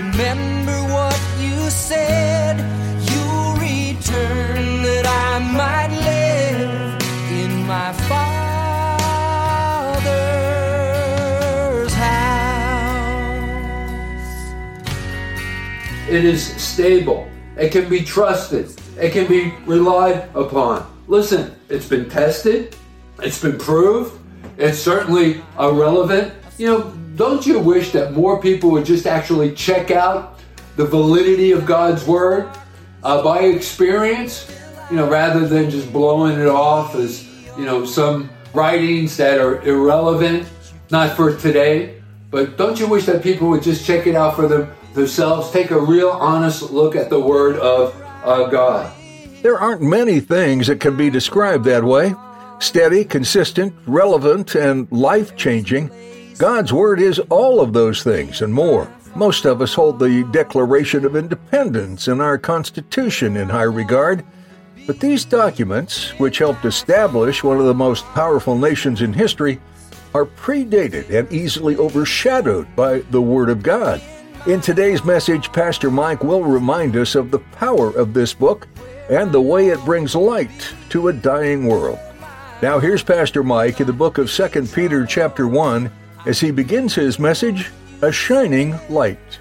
Remember what you said. You'll return that I might live in my Father's house. It is stable. It can be trusted. It can be relied upon. Listen, it's been tested. It's been proved. It's certainly uh, relevant. You know, don't you wish that more people would just actually check out the validity of God's Word uh, by experience, you know, rather than just blowing it off as, you know, some writings that are irrelevant, not for today. But don't you wish that people would just check it out for them, themselves, take a real honest look at the Word of uh, God? There aren't many things that can be described that way steady, consistent, relevant, and life changing. God's Word is all of those things and more. Most of us hold the Declaration of Independence and our Constitution in high regard. But these documents, which helped establish one of the most powerful nations in history, are predated and easily overshadowed by the Word of God. In today's message, Pastor Mike will remind us of the power of this book and the way it brings light to a dying world. Now here's Pastor Mike in the book of 2 Peter chapter 1 as he begins his message, A Shining Light.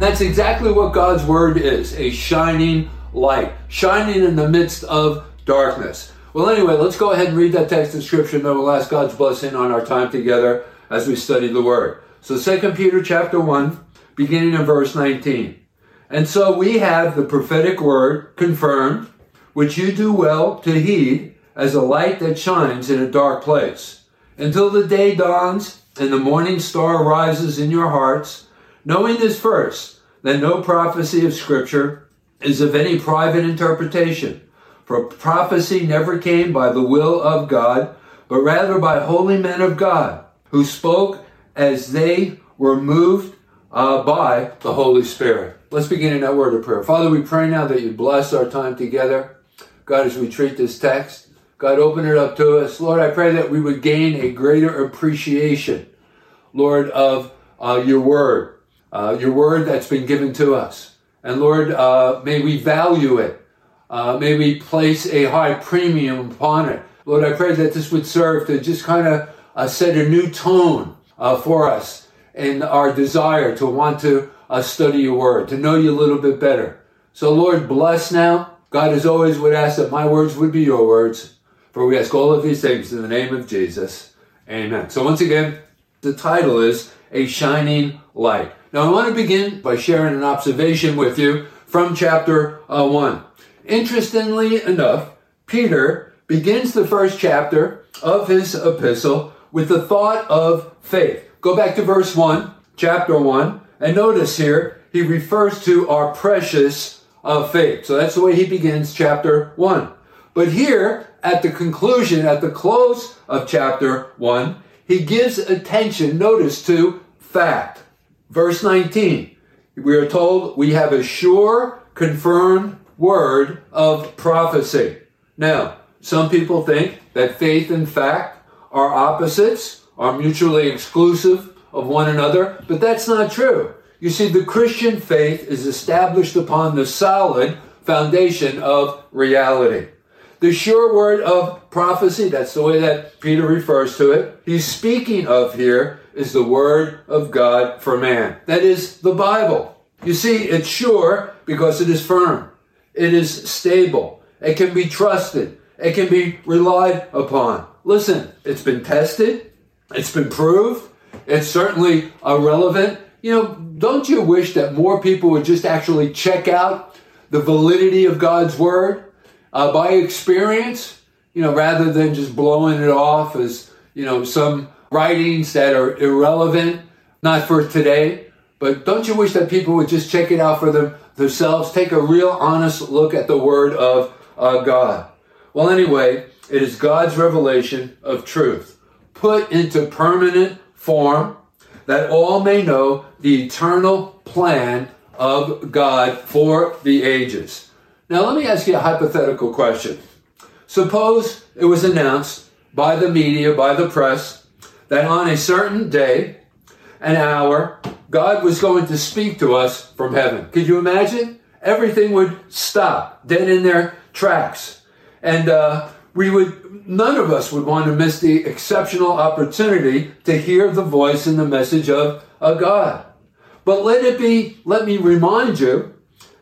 That's exactly what God's Word is a shining light, shining in the midst of darkness. Well, anyway, let's go ahead and read that text and then we'll ask God's blessing on our time together as we study the Word. So, 2 Peter chapter 1, beginning in verse 19. And so we have the prophetic word confirmed, which you do well to heed as a light that shines in a dark place, until the day dawns and the morning star rises in your hearts, knowing this first, that no prophecy of Scripture is of any private interpretation. For prophecy never came by the will of God, but rather by holy men of God, who spoke as they were moved uh, by the Holy Spirit. Let's begin in that word of prayer. Father, we pray now that you bless our time together. God, as we treat this text, God, open it up to us. Lord, I pray that we would gain a greater appreciation, Lord, of uh, your word, uh, your word that's been given to us. And Lord, uh, may we value it. Uh, may we place a high premium upon it. Lord, I pray that this would serve to just kind of uh, set a new tone uh, for us in our desire to want to study your word, to know you a little bit better. So, Lord, bless now. God, as always, would ask that my words would be your words. For we ask all of these things in the name of Jesus. Amen. So, once again, the title is A Shining Light. Now, I want to begin by sharing an observation with you from chapter uh, 1. Interestingly enough, Peter begins the first chapter of his epistle with the thought of faith. Go back to verse 1, chapter 1, and notice here he refers to our precious uh, faith. So that's the way he begins chapter 1. But here, at the conclusion, at the close of chapter 1, he gives attention, notice, to fact. Verse 19, we are told we have a sure, confirmed word of prophecy. Now, some people think that faith and fact are opposites, are mutually exclusive of one another, but that's not true. You see, the Christian faith is established upon the solid foundation of reality. The sure word of prophecy, that's the way that Peter refers to it, he's speaking of here is the word of God for man. That is the Bible. You see, it's sure because it is firm. It is stable. It can be trusted. It can be relied upon. Listen, it's been tested. It's been proved. It's certainly uh, relevant. You know, don't you wish that more people would just actually check out the validity of God's word uh, by experience, you know, rather than just blowing it off as, you know, some writings that are irrelevant, not for today. But don't you wish that people would just check it out for them, themselves, take a real honest look at the word of uh, God? Well, anyway, it is God's revelation of truth put into permanent form that all may know the eternal plan of God for the ages. Now, let me ask you a hypothetical question. Suppose it was announced by the media, by the press, that on a certain day, an hour, God was going to speak to us from heaven. Could you imagine? Everything would stop, dead in their tracks. And uh, we would, none of us would want to miss the exceptional opportunity to hear the voice and the message of a God. But let it be, let me remind you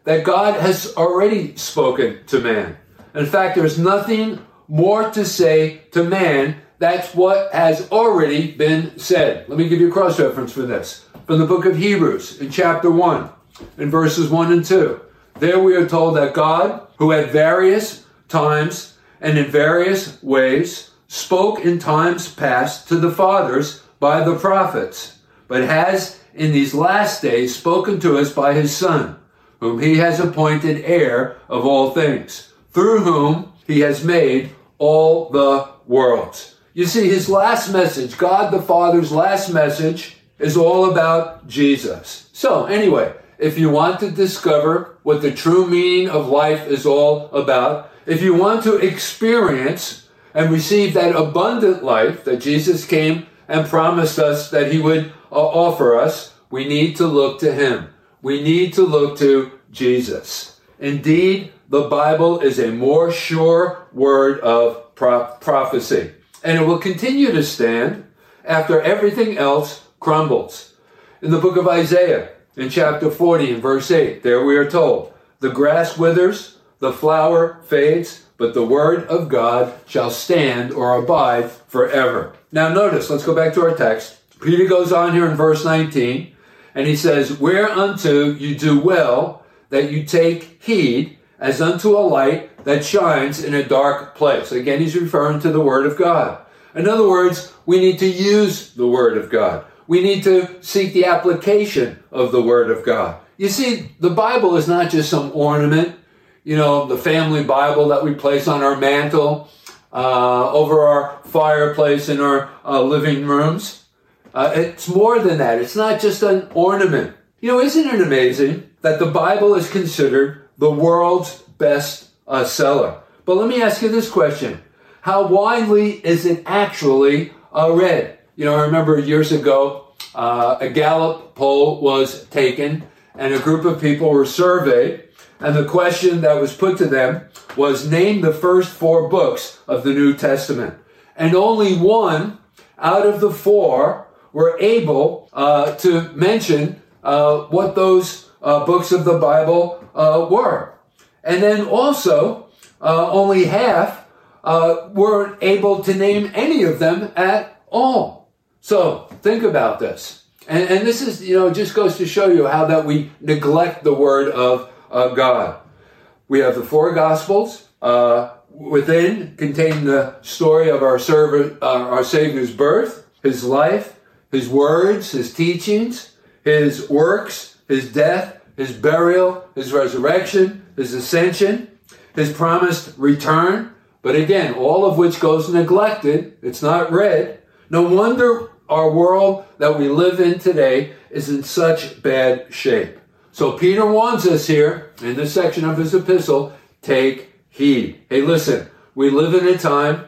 that God has already spoken to man. In fact, there's nothing more to say to man. That's what has already been said. Let me give you a cross reference for this. From the book of Hebrews in chapter 1, in verses 1 and 2. There we are told that God, who at various times and in various ways spoke in times past to the fathers by the prophets, but has in these last days spoken to us by his Son, whom he has appointed heir of all things, through whom he has made all the worlds. You see, his last message, God the Father's last message, is all about Jesus. So, anyway, if you want to discover what the true meaning of life is all about, if you want to experience and receive that abundant life that Jesus came and promised us that he would uh, offer us, we need to look to him. We need to look to Jesus. Indeed, the Bible is a more sure word of pro- prophecy, and it will continue to stand after everything else crumbles. In the book of Isaiah, in chapter 40 and verse 8, there we are told, the grass withers, the flower fades, but the word of God shall stand or abide forever. Now notice, let's go back to our text. Peter goes on here in verse 19, and he says, Whereunto you do well that you take heed as unto a light that shines in a dark place. Again, he's referring to the word of God. In other words, we need to use the word of God. We need to seek the application of the word of God. You see, the Bible is not just some ornament you know, the family Bible that we place on our mantle, uh, over our fireplace in our uh, living rooms. Uh, it's more than that. It's not just an ornament. You know, isn't it amazing that the Bible is considered the world's best uh, seller? But let me ask you this question. How widely is it actually uh, read? You know, I remember years ago, uh, a Gallup poll was taken and a group of people were surveyed and the question that was put to them was name the first four books of the New Testament. And only one out of the four were able uh, to mention uh, what those uh, books of the Bible uh, were. And then also, uh, only half uh, weren't able to name any of them at all. So think about this. And, and this is, you know, just goes to show you how that we neglect the word of God. We have the four Gospels. Within contain the story of our servant, our Savior's birth, His life, His words, His teachings, His works, His death, His burial, His resurrection, His ascension, His promised return. But again, all of which goes neglected. It's not read. No wonder our world that we live in today is in such bad shape. So Peter warns us here in this section of his epistle, take heed. Hey, listen, we live in a time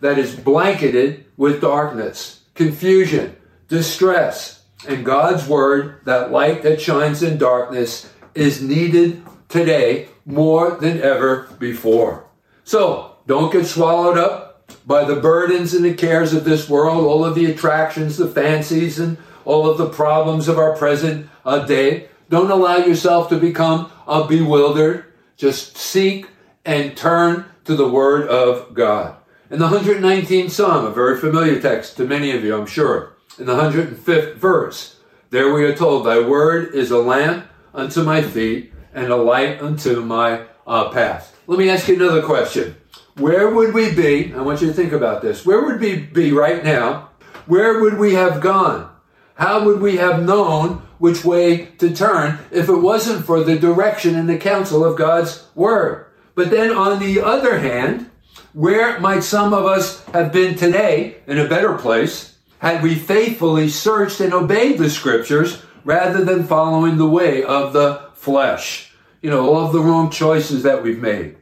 that is blanketed with darkness, confusion, distress, and God's word, that light that shines in darkness, is needed today more than ever before. So don't get swallowed up by the burdens and the cares of this world, all of the attractions, the fancies, and all of the problems of our present uh, day. Don't allow yourself to become bewildered. Just seek and turn to the Word of God. In the 119th Psalm, a very familiar text to many of you, I'm sure, in the 105th verse, there we are told, Thy Word is a lamp unto my feet and a light unto my uh, path. Let me ask you another question. Where would we be? I want you to think about this. Where would we be right now? Where would we have gone? How would we have known which way to turn if it wasn't for the direction and the counsel of God's Word? But then on the other hand, where might some of us have been today in a better place had we faithfully searched and obeyed the Scriptures rather than following the way of the flesh? You know, all of the wrong choices that we've made.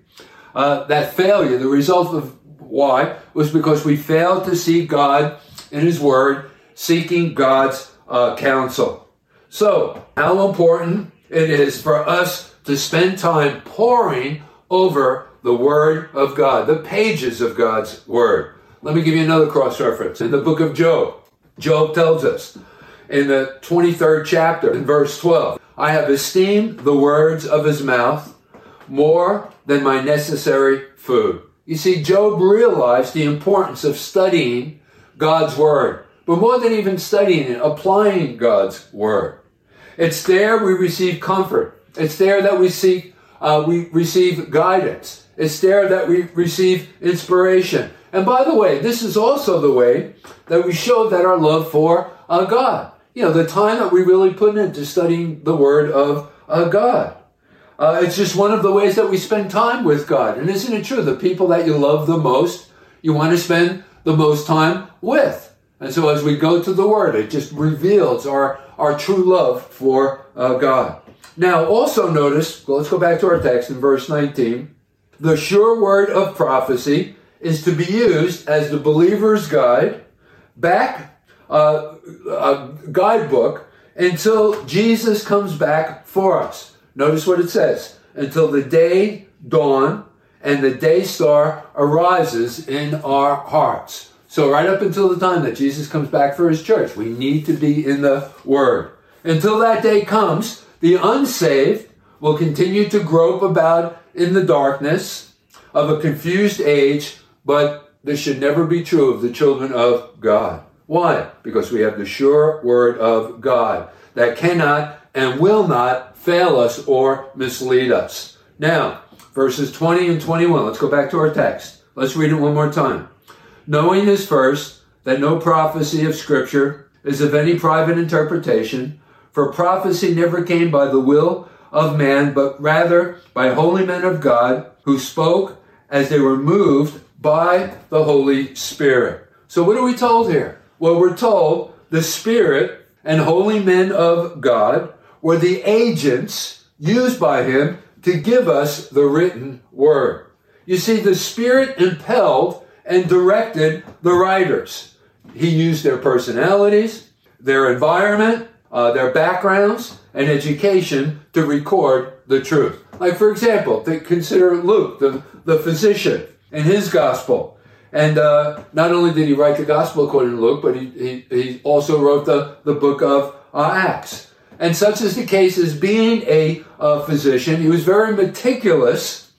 Uh, that failure, the result of why, was because we failed to see God in His Word, seeking God's uh, counsel. So, how important it is for us to spend time poring over the Word of God, the pages of God's Word. Let me give you another cross reference. In the book of Job, Job tells us in the 23rd chapter, in verse 12, I have esteemed the words of his mouth more than my necessary food. You see, Job realized the importance of studying God's Word, but more than even studying it, applying God's Word. It's there we receive comfort. It's there that we seek, uh, we receive guidance. It's there that we receive inspiration. And by the way, this is also the way that we show that our love for uh, God. You know, the time that we really put into studying the Word of uh, God. Uh, it's just one of the ways that we spend time with God. And isn't it true? The people that you love the most, you want to spend the most time with. And so as we go to the Word, it just reveals our, our true love for uh, God. Now, also notice, well, let's go back to our text in verse 19. The sure word of prophecy is to be used as the believer's guide, back uh, guidebook until Jesus comes back for us. Notice what it says until the day dawn and the day star arises in our hearts. So, right up until the time that Jesus comes back for his church, we need to be in the Word. Until that day comes, the unsaved will continue to grope about in the darkness of a confused age, but this should never be true of the children of God. Why? Because we have the sure Word of God that cannot and will not fail us or mislead us. Now, verses 20 and 21. Let's go back to our text. Let's read it one more time. Knowing this first, that no prophecy of Scripture is of any private interpretation, for prophecy never came by the will of man, but rather by holy men of God who spoke as they were moved by the Holy Spirit. So, what are we told here? Well, we're told the Spirit and holy men of God were the agents used by Him to give us the written word. You see, the Spirit impelled and directed the writers. He used their personalities, their environment, uh, their backgrounds, and education to record the truth. Like, for example, consider Luke, the, the physician, in his gospel. And uh, not only did he write the gospel according to Luke, but he, he, he also wrote the, the book of uh, Acts. And such is the case as being a physician, he was very meticulous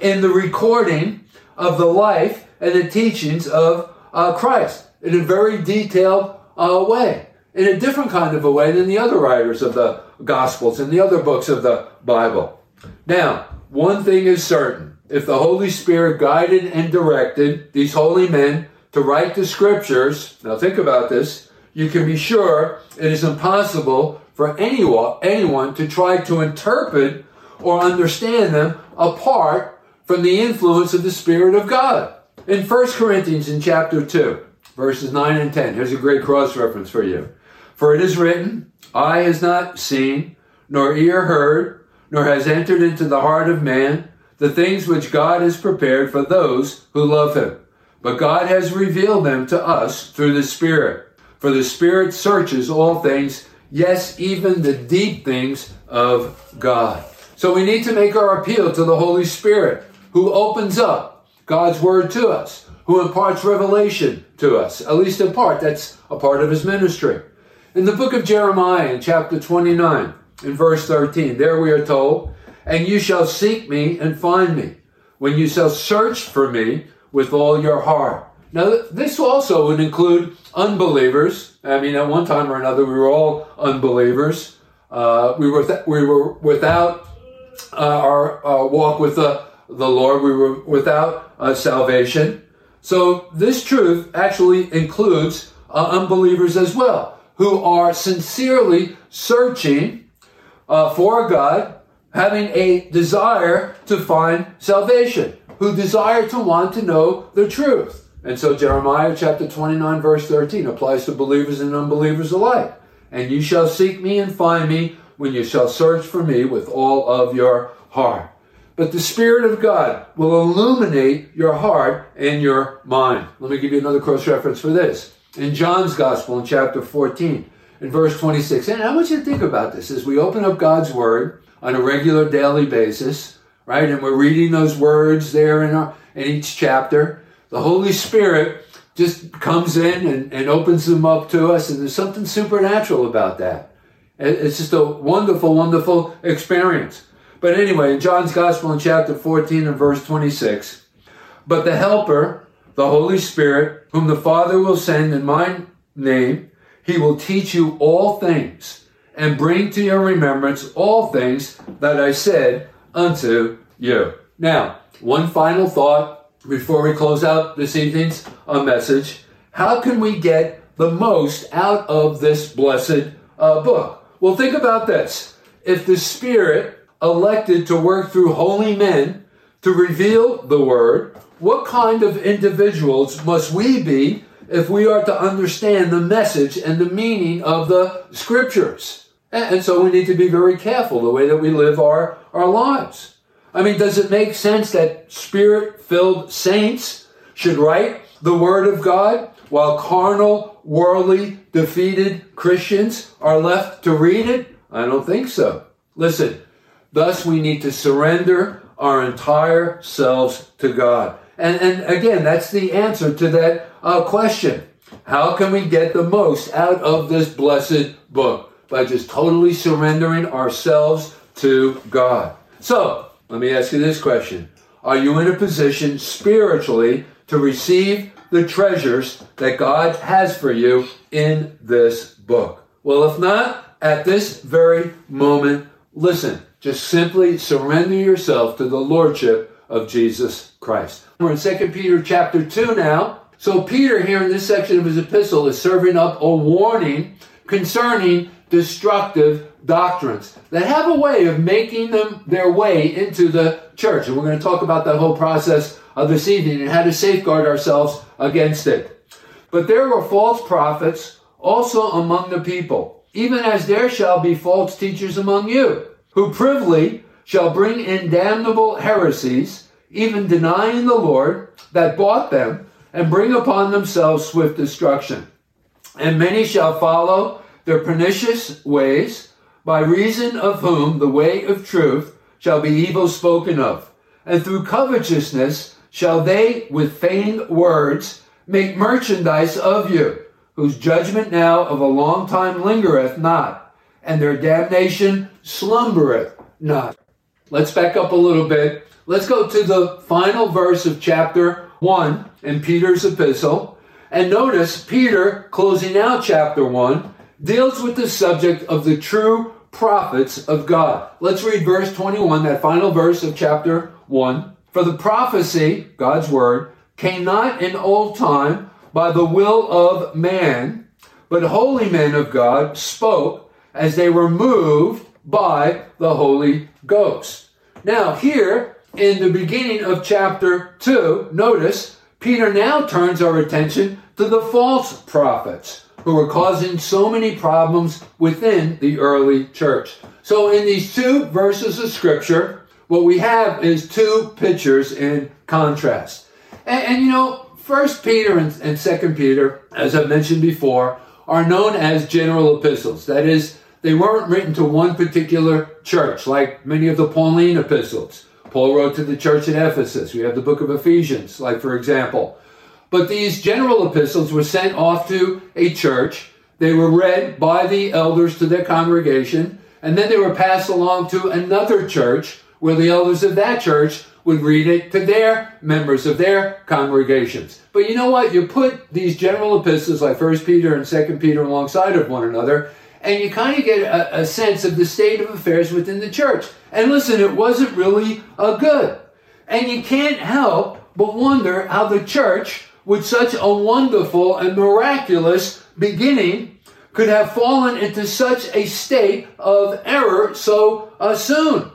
in the recording of the life and the teachings of uh, Christ in a very detailed uh, way, in a different kind of a way than the other writers of the Gospels and the other books of the Bible. Now, one thing is certain. If the Holy Spirit guided and directed these holy men to write the scriptures, now think about this, you can be sure it is impossible for anyone, anyone to try to interpret or understand them apart from the influence of the Spirit of God. In 1 Corinthians in chapter 2, verses 9 and 10, here's a great cross reference for you. For it is written, Eye has not seen, nor ear heard, nor has entered into the heart of man the things which God has prepared for those who love him. But God has revealed them to us through the Spirit. For the Spirit searches all things, yes, even the deep things of God. So we need to make our appeal to the Holy Spirit, who opens up God's Word to us, who imparts revelation to us, at least in part. That's a part of his ministry. In the book of Jeremiah, in chapter 29, in verse 13, there we are told, And you shall seek me and find me when you shall search for me with all your heart. Now, this also would include unbelievers. I mean, at one time or another, we were all unbelievers. Uh, we were th- we were without uh, our uh, walk with the the Lord. We were without uh, salvation. So this truth actually includes uh, unbelievers as well, who are sincerely searching uh, for God, having a desire to find salvation, who desire to want to know the truth. And so Jeremiah chapter 29 verse 13 applies to believers and unbelievers alike. And you shall seek me and find me when you shall search for me with all of your heart. But the Spirit of God will illuminate your heart and your mind. Let me give you another cross reference for this. In John's Gospel in chapter 14, in verse 26. And I want you to think about this as we open up God's Word on a regular daily basis, right? And we're reading those words there in, our, in each chapter. The Holy Spirit just comes in and, and opens them up to us, and there's something supernatural about that. It's just a wonderful, wonderful experience. But anyway, in John's Gospel in chapter 14 and verse 26, but the Helper, the Holy Spirit, whom the Father will send in my name, he will teach you all things and bring to your remembrance all things that I said unto you. Now, one final thought before we close out this evening's uh, message. How can we get the most out of this blessed uh, book? Well, think about this. If the Spirit elected to work through holy men to reveal the word, what kind of individuals must we be if we are to understand the message and the meaning of the scriptures? And, so we need to be very careful the way that we live our, our lives. I mean, does it make sense that spirit filled saints should write the word of God while carnal, worldly, defeated Christians are left to read it? I don't think so. Listen, thus we need to surrender our entire selves to God. And, and again, that's the answer to that uh, question. How can we get the most out of this blessed book? By just totally surrendering ourselves to God. So, let me ask you this question. Are you in a position spiritually to receive the treasures that God has for you in this book? Well, if not, at this very moment, listen. Just simply surrender yourself to the Lordship of Jesus Christ. We're in 2 Peter chapter 2 now. So Peter here in this section of his epistle is serving up a warning concerning destructive doctrines that have a way of making them their way into the church. And we're going to talk about that whole process of this evening and how to safeguard ourselves against it. But there were false prophets also among the people, even as there shall be false teachers among you, who privily shall bring in damnable heresies, even denying the Lord that bought them, and bring upon themselves swift destruction. And many shall follow their pernicious ways, by reason of whom the way of truth shall be evil spoken of. And through covetousness shall they with feigned words make merchandise of you, whose judgment now of a long time lingereth not, and their damnation slumbereth not. Let's back up a little bit. Let's go to the final verse of chapter 1 in Peter's epistle. And notice Peter, closing out chapter 1, deals with the subject of the true prophets of God. Let's read verse 21, that final verse of chapter 1. For the prophecy, God's word, came not in old time by the will of man, but holy men of God spoke as they were moved by the Holy Ghost. Now, here in the beginning of chapter 2, notice Peter now turns our attention to the false prophets who were causing so many problems within the early church. So, in these two verses of scripture, what we have is two pictures in contrast. And, and you know, First Peter and, and Second Peter, as I've mentioned before, are known as general epistles. That is, they weren't written to one particular church, like many of the Pauline epistles. Paul wrote to the church at Ephesus. We have the book of Ephesians, like for example. But these general epistles were sent off to a church. They were read by the elders to their congregation, and then they were passed along to another church where the elders of that church would read it to their members of their congregations. But you know what? You put these general epistles like 1 Peter and 2 Peter alongside of one another, and you kind of get a, a sense of the state of affairs within the church. And listen, it wasn't really uh, good. And you can't help but wonder how the church, with such a wonderful and miraculous beginning, could have fallen into such a state of error so uh, soon.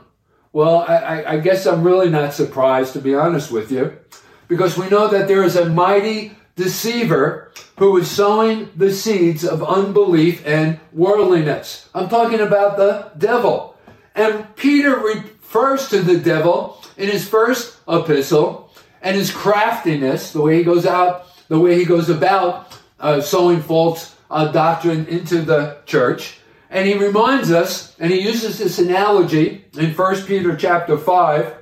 Well, I- I guess I'm really not surprised, to be honest with you, because we know that there is a mighty deceiver who is sowing the seeds of unbelief and worldliness. I'm talking about the devil. And Peter refers to the devil in his first epistle and his craftiness, the way he goes out, the way he goes about uh, sowing false uh, doctrine into the church. And he reminds us, and he uses this analogy in 1 Peter chapter 5,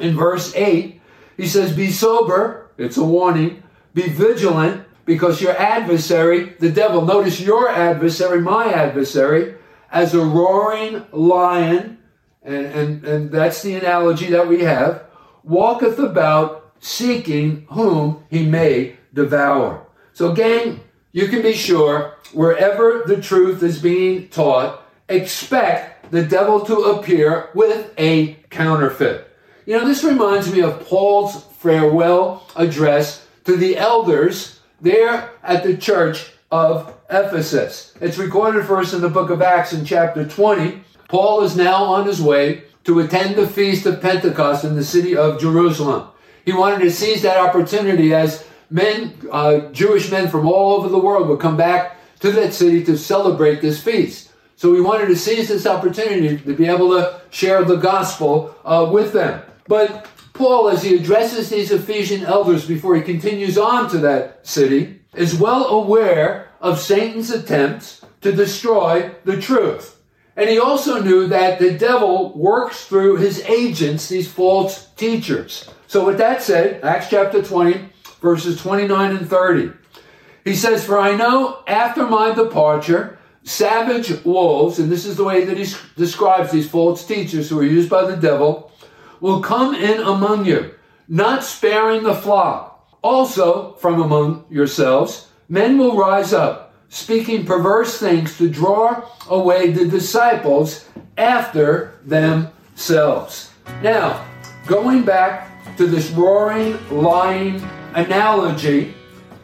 in verse 8. He says, Be sober, it's a warning, be vigilant, because your adversary, the devil, notice your adversary, my adversary, as a roaring lion, and, and, and that's the analogy that we have, walketh about seeking whom he may devour. So, gang, you can be sure wherever the truth is being taught, expect the devil to appear with a counterfeit. You know, this reminds me of Paul's farewell address to the elders there at the church of Ephesus. It's recorded for us in the book of Acts in chapter 20. Paul is now on his way to attend the feast of Pentecost in the city of Jerusalem. He wanted to seize that opportunity as men, uh, Jewish men from all over the world would come back to that city to celebrate this feast. So he wanted to seize this opportunity to be able to share the gospel uh, with them. But Paul, as he addresses these Ephesian elders before he continues on to that city, is well aware of Satan's attempts to destroy the truth. And he also knew that the devil works through his agents, these false teachers. So, with that said, Acts chapter 20, verses 29 and 30, he says, For I know after my departure, savage wolves, and this is the way that he describes these false teachers who are used by the devil, will come in among you, not sparing the flock. Also, from among yourselves, men will rise up, speaking perverse things to draw away the disciples after themselves. Now, going back to this roaring, lying analogy,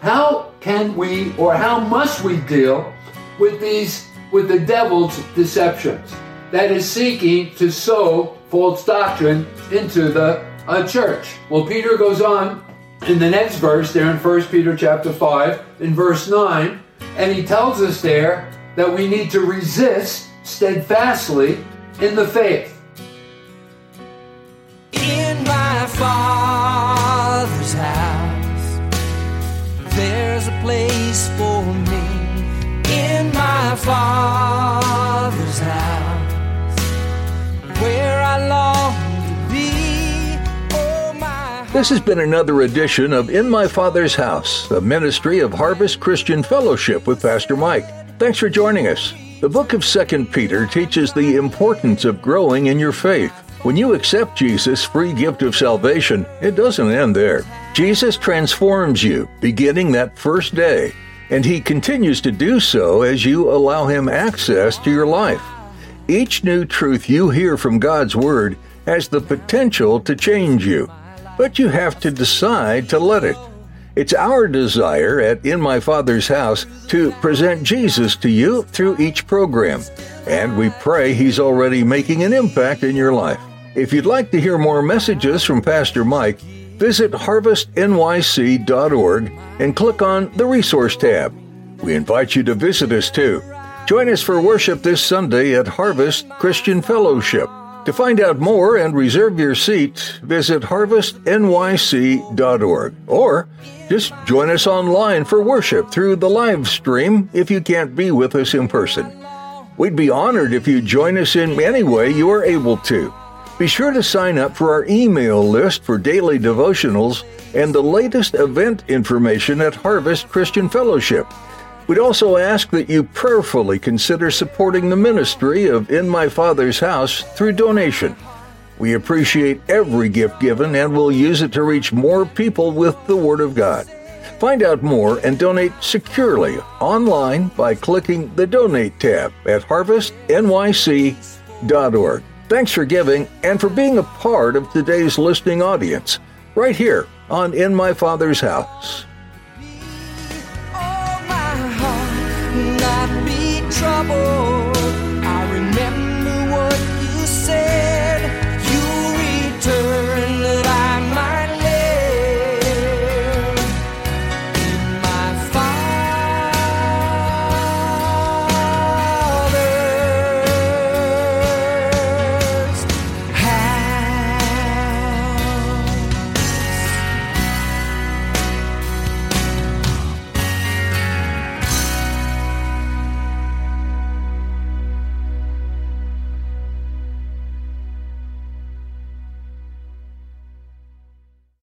how can we or how must we deal with these with the devil's deceptions that is seeking to sow false doctrine into the uh, church well peter goes on in the next verse there in 1 peter chapter 5 in verse 9 and he tells us there that we need to resist steadfastly in the faith In my father's house, there's a place for me. In my father's This has been another edition of In My Father's House, a ministry of Harvest Christian Fellowship with Pastor Mike. Thanks for joining us. The book of 2 Peter teaches the importance of growing in your faith. When you accept Jesus' free gift of salvation, it doesn't end there. Jesus transforms you beginning that first day, and he continues to do so as you allow him access to your life. Each new truth you hear from God's Word has the potential to change you, but you have to decide to let it. It's our desire at In My Father's House to present Jesus to you through each program, and we pray He's already making an impact in your life. If you'd like to hear more messages from Pastor Mike, visit harvestnyc.org and click on the Resource tab. We invite you to visit us too. Join us for worship this Sunday at Harvest Christian Fellowship. To find out more and reserve your seat, visit harvestnyc.org or just join us online for worship through the live stream if you can't be with us in person. We'd be honored if you join us in any way you are able to. Be sure to sign up for our email list for daily devotionals and the latest event information at Harvest Christian Fellowship. We'd also ask that you prayerfully consider supporting the ministry of In My Father's House through donation. We appreciate every gift given and will use it to reach more people with the Word of God. Find out more and donate securely online by clicking the Donate tab at harvestnyc.org. Thanks for giving and for being a part of today's listening audience, right here on In My Father's House. Oh,